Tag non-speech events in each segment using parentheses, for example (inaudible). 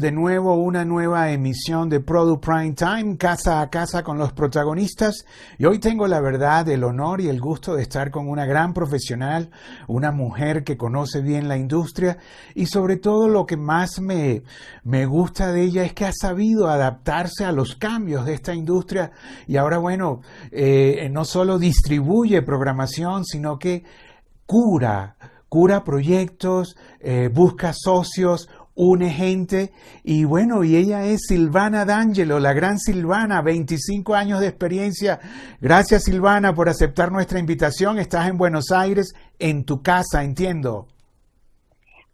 De nuevo una nueva emisión de Product Prime Time, casa a casa con los protagonistas. Y hoy tengo la verdad, el honor y el gusto de estar con una gran profesional, una mujer que conoce bien la industria y sobre todo lo que más me, me gusta de ella es que ha sabido adaptarse a los cambios de esta industria y ahora bueno, eh, no solo distribuye programación, sino que cura, cura proyectos, eh, busca socios, une gente y bueno, y ella es Silvana D'Angelo, la gran Silvana, 25 años de experiencia. Gracias Silvana por aceptar nuestra invitación. Estás en Buenos Aires, en tu casa, entiendo.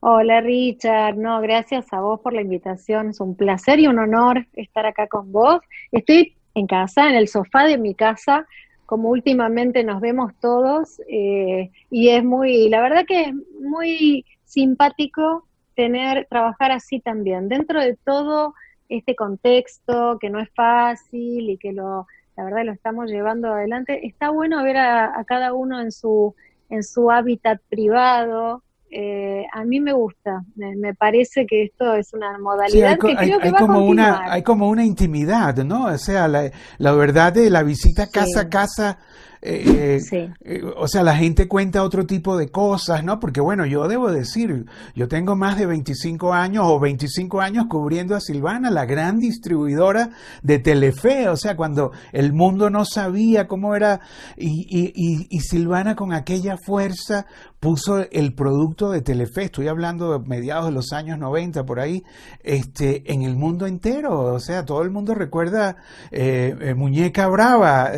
Hola Richard, no, gracias a vos por la invitación, es un placer y un honor estar acá con vos. Estoy en casa, en el sofá de mi casa, como últimamente nos vemos todos, eh, y es muy, la verdad que es muy simpático tener, trabajar así también, dentro de todo este contexto que no es fácil y que lo, la verdad lo estamos llevando adelante, está bueno ver a, cada uno en su, en su hábitat privado, eh, a mí me gusta, me, parece que esto es una modalidad que creo que va como a una Hay como una intimidad, ¿no? O sea, la, la verdad de la visita casa a casa eh, eh, o sea, la gente cuenta otro tipo de cosas, ¿no? Porque bueno, yo debo decir, yo tengo más de 25 años o 25 años cubriendo a Silvana, la gran distribuidora de Telefe, o sea, cuando el mundo no sabía cómo era, y, y, y Silvana con aquella fuerza puso el producto de Telefe, estoy hablando de mediados de los años 90 por ahí, este, en el mundo entero, o sea, todo el mundo recuerda eh, Muñeca Brava,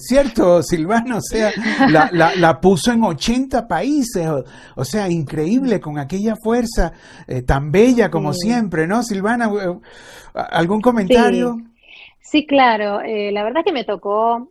¿cierto, Silvana? o sea, la, puso en 80 países, o, sea, increíble con aquella fuerza eh, tan bella como siempre, ¿no, Silvana? Eh, ¿Algún comentario? Sí, claro, eh, la verdad que me tocó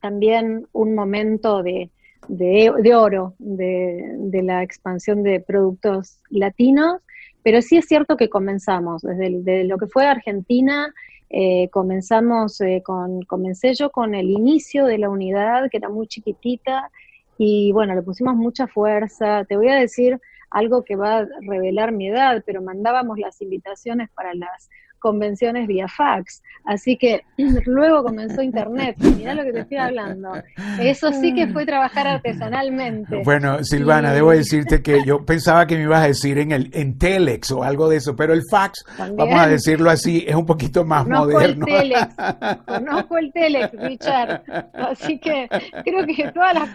también un momento de, de, oro de, la expansión de productos latinos, pero sí es cierto que comenzamos desde lo que fue Argentina eh, comenzamos eh, con, comencé yo con el inicio de la unidad, que era muy chiquitita, y bueno, le pusimos mucha fuerza. Te voy a decir algo que va a revelar mi edad, pero mandábamos las invitaciones para las convenciones vía fax. Así que (clears throat) luego comenzó Internet. Mirá lo que te estoy hablando. Eso sí que fue trabajar artesanalmente. Bueno, Silvana, debo decirte que yo pensaba que me ibas a decir en el en Telex o algo de eso, pero el fax, vamos a decirlo así, es un poquito más moderno. El telex. (laughs) Conozco el Telex, Richard. Así que creo que todas las,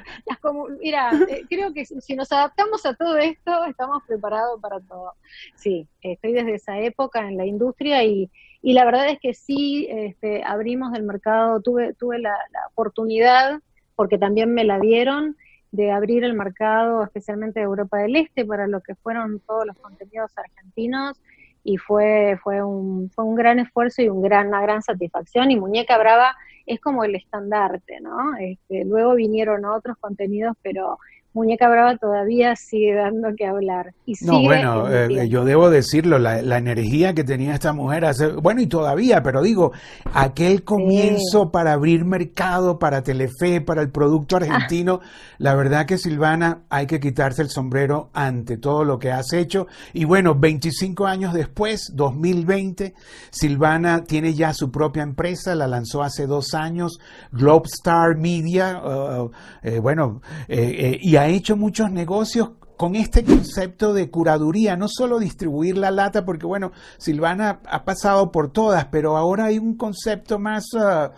mira, eh, creo que si nos adaptamos a todo esto, estamos preparados para todo. Sí, estoy desde esa época en la industria y, y la verdad es que sí este, abrimos el mercado, tuve, tuve la, oportunidad, porque también me la dieron, de abrir el mercado especialmente de Europa del Este para lo que fueron todos los contenidos argentinos y fue, fue, un, fue un gran esfuerzo y gran, una gran satisfacción y Muñeca Brava es como el estandarte, ¿no? Este, luego vinieron otros contenidos, pero Muñeca Brava todavía sigue dando que hablar. Y no, bueno, eh, yo debo decirlo, la, energía que tenía esta mujer, hace, bueno, y todavía, pero digo, aquel comienzo para abrir mercado para Telefe, para el producto argentino, la verdad que Silvana, hay que quitarse el sombrero ante todo lo que has hecho. Y bueno, 25 años después, 2020, Silvana tiene ya su propia empresa, la lanzó hace dos años, Globestar Media, uh, eh, bueno, eh, y ha hecho muchos negocios con este concepto de curaduría, no solo distribuir la lata, porque bueno, Silvana ha pasado por todas, pero ahora hay un concepto más, ah,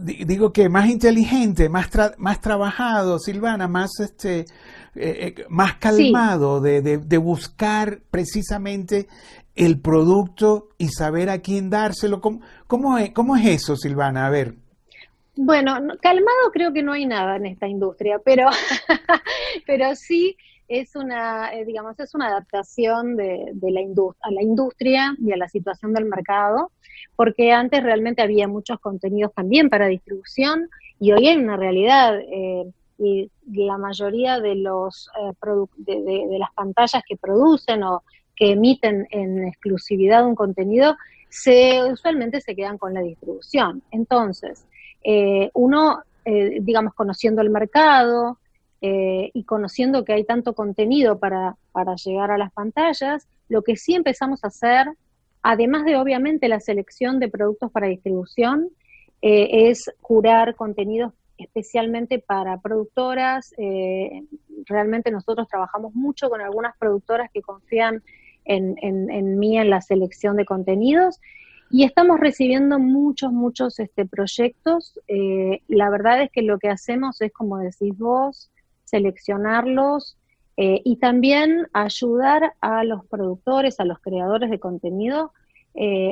digo que más inteligente, más, más trabajado, Silvana, más este, eh, eh, más calmado de, de, buscar precisamente el producto y saber a quién dárselo. ¿Cómo, cómo, es, cómo es eso, Silvana? A ver. Bueno, calmado creo que no hay nada en esta industria, pero, (laughs) pero sí es una, eh, digamos, es una adaptación de, la a la industria y a la situación del mercado, porque antes realmente había muchos contenidos también para distribución y hoy hay una realidad. Eh, y la mayoría de los eh, de, de, las pantallas que producen o que emiten en exclusividad un contenido se usualmente se quedan con la distribución. Entonces, eh, uno, eh, digamos, conociendo el mercado eh, y conociendo que hay tanto contenido para, para llegar a las pantallas, lo que sí empezamos a hacer además de obviamente la selección de productos para distribución, es curar contenidos especialmente para productoras. Realmente nosotros trabajamos mucho con algunas productoras que confían en, en, mí en la selección de contenidos y estamos recibiendo muchos, muchos este, proyectos. Eh, la verdad es que lo que hacemos es, como decís vos, seleccionarlos eh, y también ayudar a los productores, a los creadores de contenido,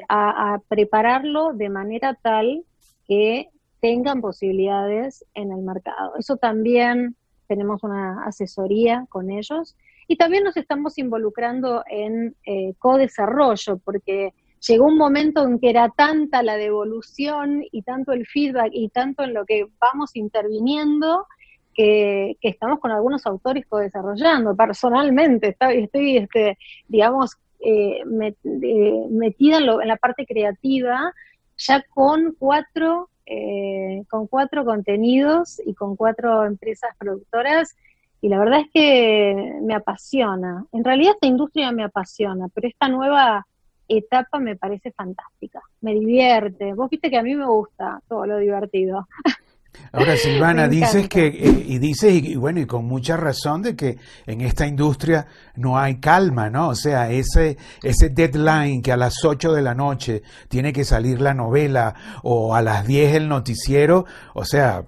a, a prepararlo de manera tal que tengan posibilidades en el mercado. Eso también tenemos una asesoría con ellos y también nos estamos involucrando en eh, co-desarrollo porque llegó un momento en que era tanta la devolución y tanto el feedback y tanto en lo que vamos interviniendo que, estamos con algunos autores co-desarrollando. Personalmente estoy, este, digamos, eh, eh, metida en, en la parte creativa ya con cuatro eh, con cuatro contenidos y con cuatro empresas productoras y la verdad es que me apasiona. En realidad esta industria me apasiona, pero esta nueva etapa me parece fantástica, me divierte. Vos viste que a mí me gusta todo lo divertido. (laughs) Ahora, Silvana, (laughs) dices que, eh, y dices, y, bueno, y con mucha razón, de que en esta industria no hay calma, ¿no? O sea, ese, ese deadline que a las 8 de la noche tiene que salir la novela o a las 10 el noticiero, o sea,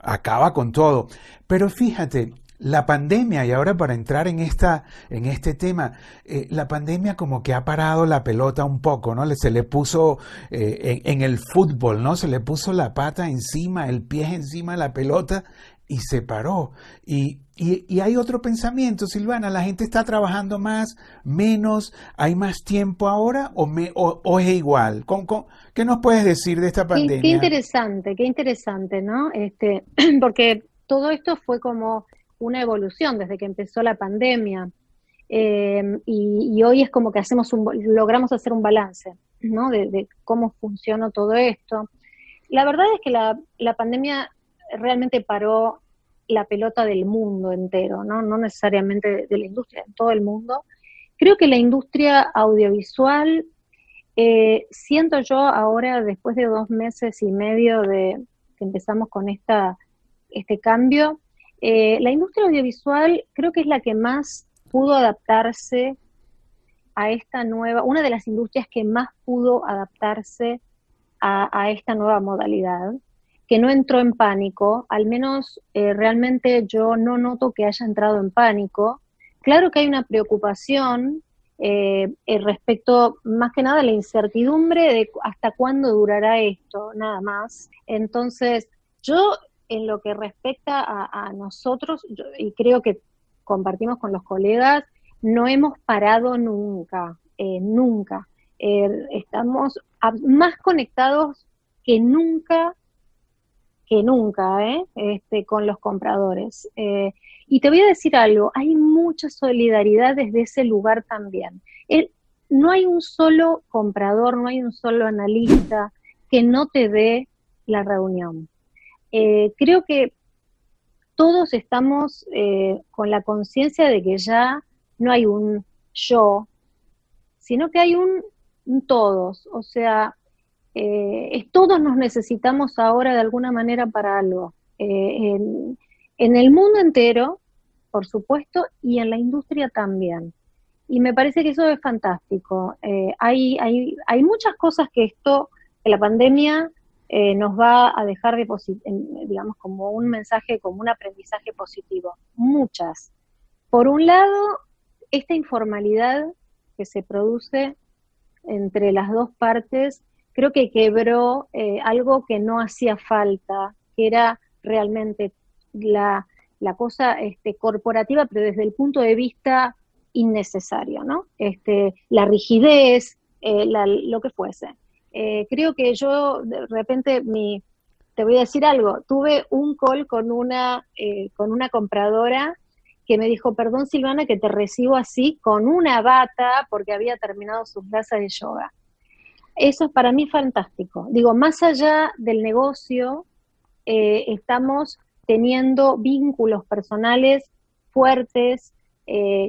acaba con todo. Pero fíjate, la pandemia, y ahora para entrar en, esta, en este tema, eh, la pandemia como que ha parado la pelota un poco, ¿no? Se le puso eh, en, el fútbol, ¿no? Se le puso la pata encima, el pie encima de la pelota y se paró. Y, y, hay otro pensamiento, Silvana, la gente está trabajando más, menos, hay más tiempo ahora o, me, o, es igual. ¿Con, qué nos puedes decir de esta pandemia? qué interesante, qué interesante, ¿no? Este, (clears throat) porque todo esto fue como una evolución desde que empezó la pandemia. Eh, y, hoy es como que hacemos logramos hacer un balance, ¿no? De, cómo funciona todo esto. La verdad es que la, la, pandemia realmente paró la pelota del mundo entero, ¿no? No necesariamente de, la industria, en todo el mundo. Creo que la industria audiovisual, eh, siento yo ahora, después de dos meses y medio de que empezamos con esta, este cambio, eh, la industria audiovisual creo que es la que más pudo adaptarse a esta nueva, una de las industrias que más pudo adaptarse a, esta nueva modalidad, que no entró en pánico, al menos eh, realmente yo no noto que haya entrado en pánico. Claro que hay una preocupación eh, respecto más que nada a la incertidumbre de hasta cuándo durará esto, nada más. Entonces, yo en lo que respecta a, nosotros, y creo que compartimos con los colegas, no hemos parado nunca, eh, nunca. Eh, estamos más conectados que nunca, que nunca, ¿eh? este, con los compradores. y te voy a decir algo, hay mucha solidaridad desde ese lugar también. no hay un solo comprador, no hay un solo analista que no te dé la reunión. Eh, creo que todos estamos eh, con la conciencia de que ya no hay un yo, sino que hay un, todos. O sea, eh, todos nos necesitamos ahora de alguna manera para algo. En, en, el mundo entero, por supuesto, y en la industria también. Y me parece que eso es fantástico. hay, hay, hay muchas cosas que esto, que la pandemia eh, nos va a dejar, de digamos, como un mensaje, como un aprendizaje positivo. Muchas. Por un lado, esta informalidad que se produce entre las dos partes, creo que quebró eh, algo que no hacía falta, que era realmente la, cosa este, corporativa, pero desde el punto de vista innecesario, ¿no? Este, la rigidez, eh, lo que fuese. Eh, creo que yo de repente mi, te voy a decir algo, tuve un call con una, eh, con una compradora que me dijo, perdón Silvana, que te recibo así, con una bata, porque había terminado sus clases de yoga. Eso es para mí fantástico. Digo, más allá del negocio, eh, estamos teniendo vínculos personales fuertes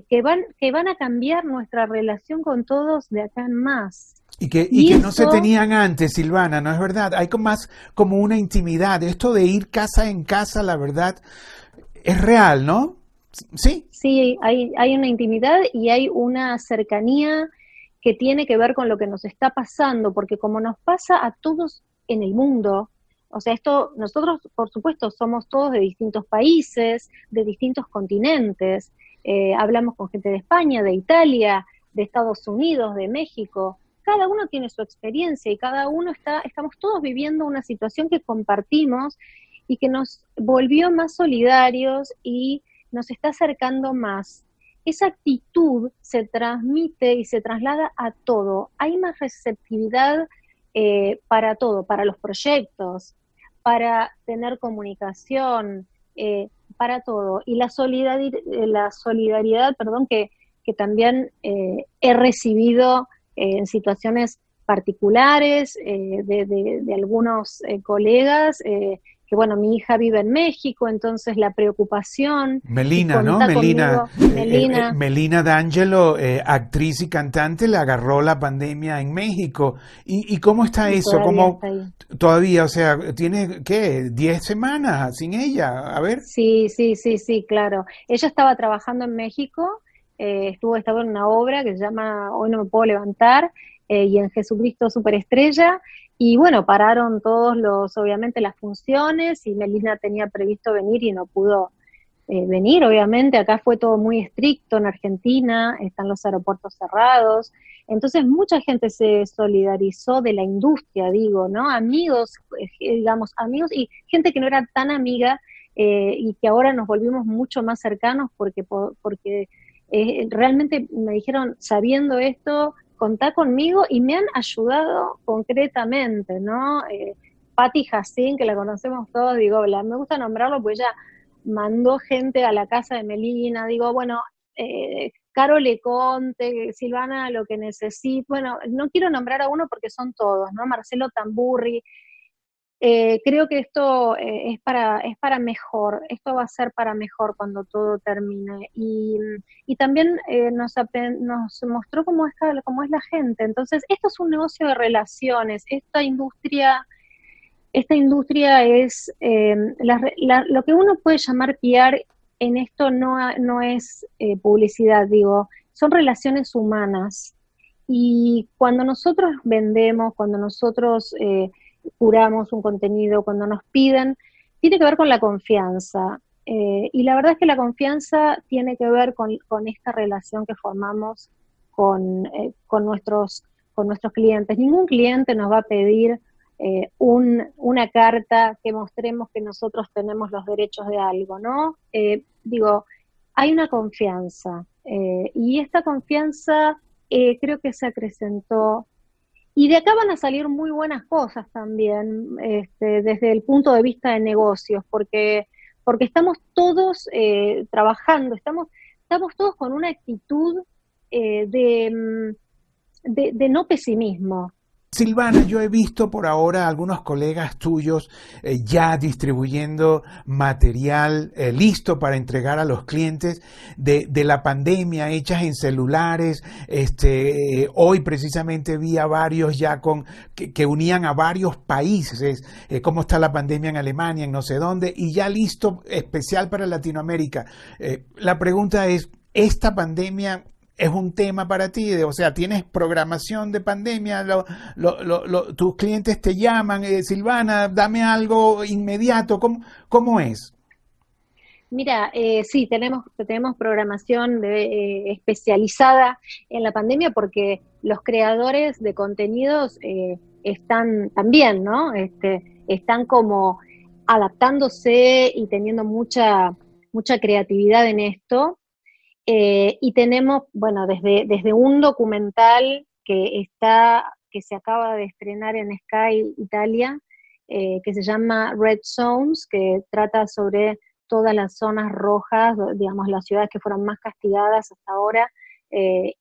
que, van, que van a cambiar nuestra relación con todos de acá en más. Y que, y, que no se tenían antes, Silvana, ¿no es verdad? Hay más como una intimidad. Esto de ir casa en casa, la verdad, es real, ¿no? Sí. Sí, hay, hay una intimidad y hay una cercanía que tiene que ver con lo que nos está pasando, porque como nos pasa a todos en el mundo, o sea, esto, nosotros, por supuesto, somos todos de distintos países, de distintos continentes. Eh, hablamos con gente de España, de Italia, de Estados Unidos, de México. Cada uno tiene su experiencia y cada uno está, estamos todos viviendo una situación que compartimos y que nos volvió más solidarios y nos está acercando más. Esa actitud se transmite y se traslada a todo. Hay más receptividad eh, para todo, para los proyectos, para tener comunicación, eh, para todo. Y la, solidaridad, la solidaridad perdón, que, que también eh, he recibido en situaciones particulares de, algunos colegas que bueno, mi hija vive en México, entonces la preocupación. Melina, ¿no? Melina. Melina. Eh, Melina D'Angelo, eh, actriz y cantante, le agarró la pandemia en México. ¿Y, cómo está eso? Todavía ¿Cómo, todavía, o sea, tiene, ¿qué? ¿Diez semanas sin ella? A ver. Sí, sí, sí, sí, claro. Ella estaba trabajando en México, eh, estuvo, estaba en una obra que se llama Hoy no me puedo levantar, y en Jesucristo Superestrella, y bueno, pararon todos los, obviamente, las funciones y Melina tenía previsto venir y no pudo eh, venir, obviamente. Acá fue todo muy estricto en Argentina, están los aeropuertos cerrados. Entonces mucha gente se solidarizó de la industria, digo, ¿no? Amigos, eh, digamos, amigos y gente que no era tan amiga eh, y que ahora nos volvimos mucho más cercanos porque, porque realmente me dijeron, sabiendo esto, contá conmigo y me han ayudado concretamente, ¿no? Eh, Patti Jacín, que la conocemos todos, digo, me gusta nombrarlo porque ella mandó gente a la casa de Melina, digo, bueno, eh, Caro Leconte, Silvana, lo que necesito, bueno, no quiero nombrar a uno porque son todos, ¿no? Marcelo Tamburri, eh, creo que esto eh, es, para, es para mejor, esto va a ser para mejor cuando todo termine. Y, y también eh, nos, nos mostró cómo es, cómo es la gente. Entonces, esto es un negocio de relaciones, esta industria... Esta industria es lo que uno puede llamar PR en esto no, no es publicidad, digo, son relaciones humanas. Y cuando nosotros vendemos, cuando nosotros curamos un contenido, cuando nos piden, tiene que ver con la confianza. Eh, y la verdad es que la confianza tiene que ver con, esta relación que formamos con, eh, con, nuestros, con nuestros clientes. Ningún cliente nos va a pedir eh, una carta que mostremos que nosotros tenemos los derechos de algo, ¿no? digo, hay una confianza y esta confianza creo que se acrecentó y de acá van a salir muy buenas cosas también, este, desde el punto de vista de negocios, porque, porque estamos todos eh, trabajando, estamos, estamos todos con una actitud eh, de, mm, de, de no pesimismo, Silvana, yo he visto por ahora algunos colegas tuyos eh, ya distribuyendo material eh, listo para entregar a los clientes de, la pandemia hechas en celulares. Este, eh, hoy precisamente vi a varios ya con que, unían a varios países, cómo está la pandemia en Alemania, en no sé dónde, y ya listo especial para Latinoamérica. la pregunta es, ¿esta pandemia es un tema para ti, o sea, tienes programación de pandemia, tus clientes te llaman, eh, Silvana, dame algo inmediato, ¿cómo, cómo es? Mira, eh, sí, tenemos, tenemos programación eh, especializada en la pandemia porque los creadores de contenidos eh, están también, ¿no? Este, están como adaptándose y teniendo mucha, mucha creatividad en esto. Eh, y tenemos, bueno, desde, desde un documental que está, que se acaba de estrenar en Sky Italia, eh, que se llama Red Zones, que trata sobre todas las zonas rojas, digamos, las ciudades que fueron más castigadas hasta ahora, eh,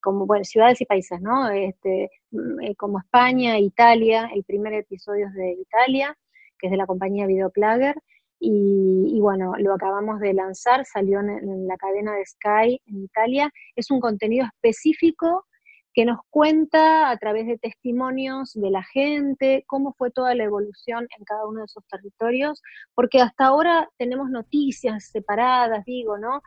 como bueno, ciudades y países, ¿no? Este, mm, como España, Italia, el primer episodio es de Italia, que es de la compañía Videoplager, y, bueno, lo acabamos de lanzar, salió en, la cadena de Sky en Italia. Es un contenido específico que nos cuenta a través de testimonios de la gente cómo fue toda la evolución en cada uno de esos territorios, porque hasta ahora tenemos noticias separadas, digo, ¿no?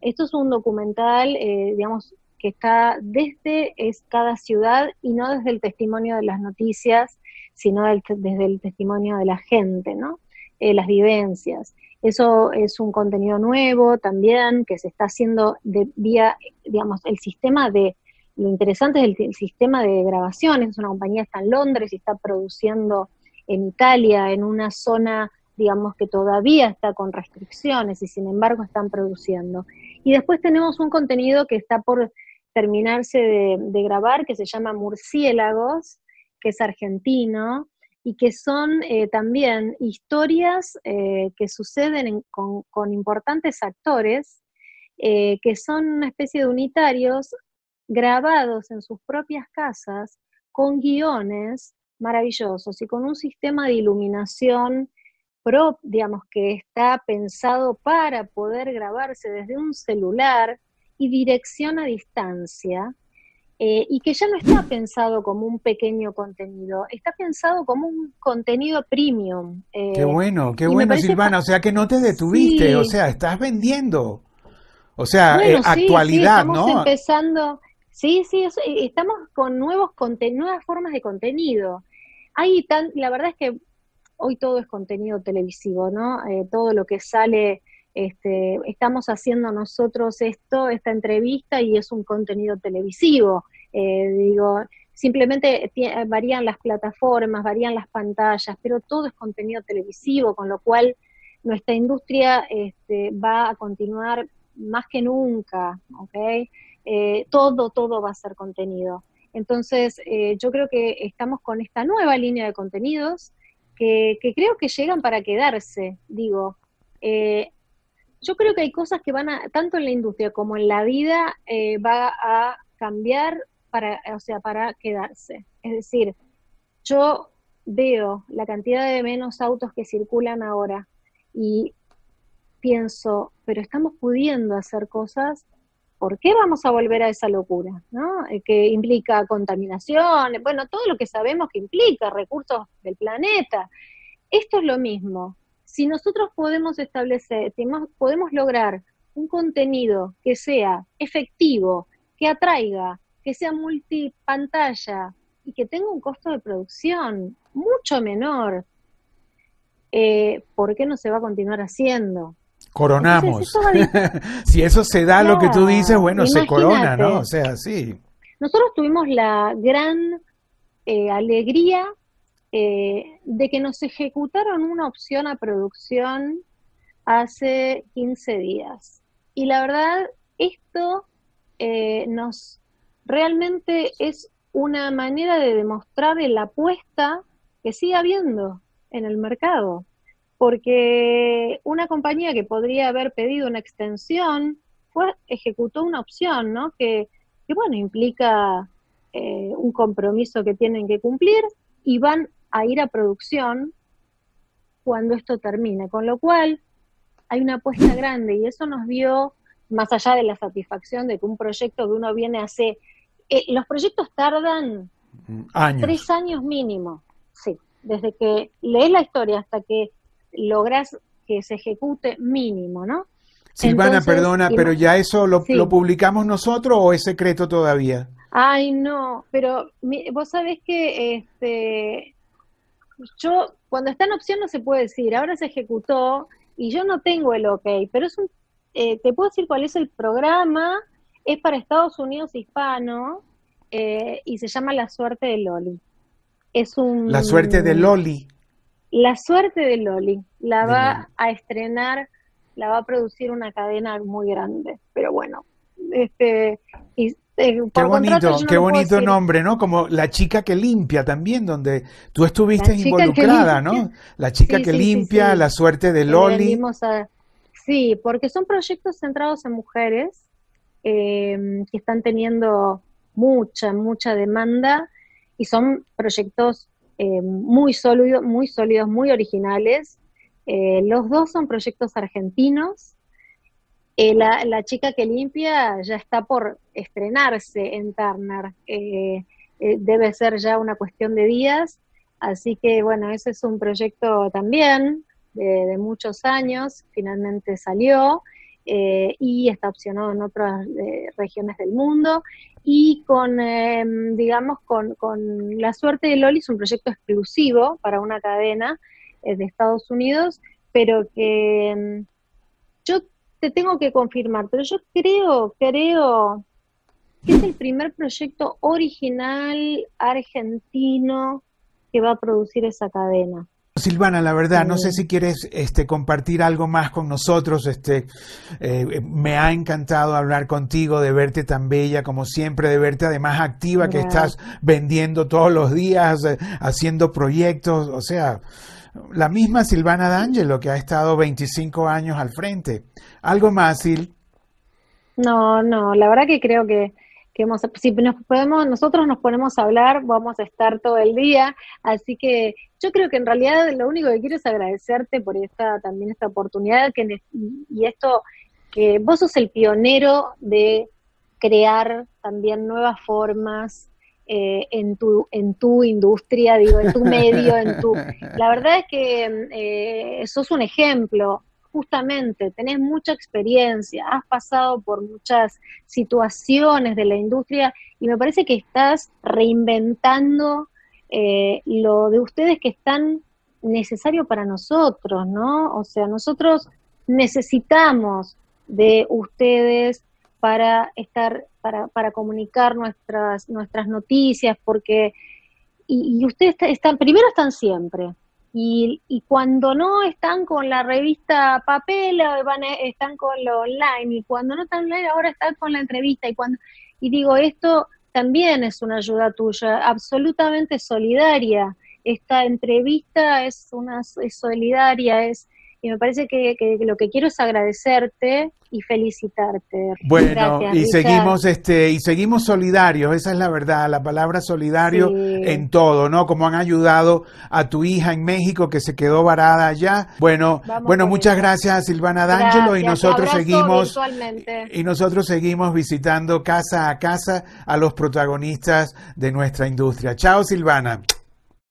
Esto es un documental, eh, digamos, que está desde es cada ciudad y no desde el testimonio de las noticias, sino desde el testimonio de la gente, ¿no? Eh, las vivencias. Eso es un contenido nuevo también que se está haciendo de vía, digamos, el sistema de, lo interesante es el, sistema de grabaciones, es una compañía está en Londres y está produciendo en Italia, en una zona, digamos, que todavía está con restricciones y sin embargo están produciendo. Y después tenemos un contenido que está por terminarse de grabar, que se llama Murciélagos, que es argentino, y que son eh, también historias eh, que suceden con, importantes actores, eh, que son una especie de unitarios grabados en sus propias casas con guiones maravillosos y con un sistema de iluminación pro, digamos, que está pensado para poder grabarse desde un celular y dirección a distancia, eh, y que ya no está pensado como un pequeño contenido, está pensado como un contenido premium. Eh, qué bueno, qué bueno, Silvana, o sea que no te detuviste, o sea, estás vendiendo. O sea, eh, actualidad, sí, estamos empezando, sí, sí, estamos con nuevos nuevas formas de contenido. Hay tan, la verdad es que hoy todo es contenido televisivo, ¿no? todo lo que sale este, estamos haciendo nosotros esto, esta entrevista, y es un contenido televisivo. Eh, digo, simplemente varían las plataformas, varían las pantallas, pero todo es contenido televisivo, con lo cual nuestra industria este, va a continuar más que nunca, ¿ok? Eh, todo, todo va a ser contenido. Entonces, eh, yo creo que estamos con esta nueva línea de contenidos que, creo que llegan para quedarse. Digo, yo creo que hay cosas que van a, tanto en la industria como en la vida, eh, va a cambiar para, o sea, para quedarse. Es decir, yo veo la cantidad de menos autos que circulan ahora y pienso, pero estamos pudiendo hacer cosas, ¿por qué vamos a volver a esa locura? ¿no? Eh, que implica contaminación, bueno, todo lo que sabemos que implica, recursos del planeta. Esto es lo mismo si nosotros podemos establecer, podemos lograr un contenido que sea efectivo, que atraiga, que sea multipantalla y que tenga un costo de producción mucho menor, eh, ¿por qué no se va a continuar haciendo? Coronamos. (laughs) si eso se da lo que tú dices, bueno, se corona, ¿no? O sea, sí. Nosotros tuvimos la gran eh, alegría eh, de que nos ejecutaron una opción a producción hace 15 días. Y la verdad, esto eh, nos realmente es una manera de demostrar la apuesta que sigue habiendo en el mercado. Porque una compañía que podría haber pedido una extensión, fue, ejecutó una opción, ¿no? Que, bueno, implica eh, un compromiso que tienen que cumplir y van a ir a producción cuando esto termine. Con lo cual, hay una apuesta grande y eso nos dio, más allá de la satisfacción de que un proyecto que uno viene a hacer, eh, los proyectos tardan tres años mínimo, sí, desde que lees la historia hasta que logras que se ejecute mínimo, ¿no? Silvana, perdona, pero ya eso lo, lo, publicamos nosotros o es secreto todavía? Ay, no, pero vos sabés que este, yo, cuando está en opción no se puede decir, ahora se ejecutó y yo no tengo el ok, pero es un, eh, te puedo decir cuál es el programa, es para Estados Unidos hispano eh, y se llama La Suerte de Loli. Es un... La Suerte de Loli. La Suerte de Loli. La va a estrenar, la va a producir una cadena muy grande, pero bueno, este, y qué bonito, qué bonito nombre, ¿no? Como la chica que limpia también, donde tú estuviste involucrada, ¿no? La chica que limpia, la suerte de Loli. sí, porque son proyectos centrados en mujeres eh, que están teniendo mucha, mucha demanda y son proyectos eh, muy sólidos, muy sólidos, muy originales. Eh, los dos son proyectos argentinos eh, la, chica que limpia ya está por estrenarse en Turner. Eh, eh, debe ser ya una cuestión de días. Así que bueno, ese es un proyecto también de, muchos años, finalmente salió y está opcionado en otras regiones del mundo. Y con, em, digamos, con, con la suerte de Loli es un proyecto exclusivo para una cadena de Estados Unidos, pero que em, yo te tengo que confirmar, pero yo creo, creo que es el primer proyecto original argentino que va a producir esa cadena. Silvana, la verdad, no sé si quieres este, compartir algo más con nosotros. Este, eh, me ha encantado hablar contigo, de verte tan bella como siempre, de verte además activa, que estás vendiendo todos los días, eh, haciendo proyectos. O sea, la misma Silvana D'Angelo, que ha estado 25 años al frente. ¿Algo más, Sil? No, no, la verdad que creo que, hemos, si nos podemos, nosotros nos ponemos a hablar, vamos a estar todo el día, así que yo creo que en realidad lo único que quiero es agradecerte por esta, también esta oportunidad que, y esto, que vos sos el pionero de crear también nuevas formas, eh, en, tu, en tu industria, digo, en tu (laughs) medio, en tu... La verdad es que eh, sos un ejemplo, justamente, tenés mucha experiencia, has pasado por muchas situaciones de la industria y me parece que estás reinventando eh, lo de ustedes que es tan necesario para nosotros, ¿no? O sea, nosotros necesitamos de ustedes para estar, para, para comunicar nuestras, nuestras noticias, porque, y, ustedes están, primero están siempre, y, y, cuando no están con la revista papel, van, están con lo online, y cuando no están online, ahora están con la entrevista, y cuando, y digo, esto también es una ayuda tuya, absolutamente solidaria. Esta entrevista es una es solidaria, es y me parece que, lo que quiero es agradecerte y felicitarte. Bueno, y seguimos este y seguimos solidarios, esa es la verdad, la palabra solidario en todo, ¿no? Como han ayudado a tu hija en México que se quedó varada allá. Bueno, bueno, muchas gracias a Silvana D'Angelo y nosotros seguimos y nosotros seguimos visitando casa a casa a los protagonistas de nuestra industria. Chao Silvana.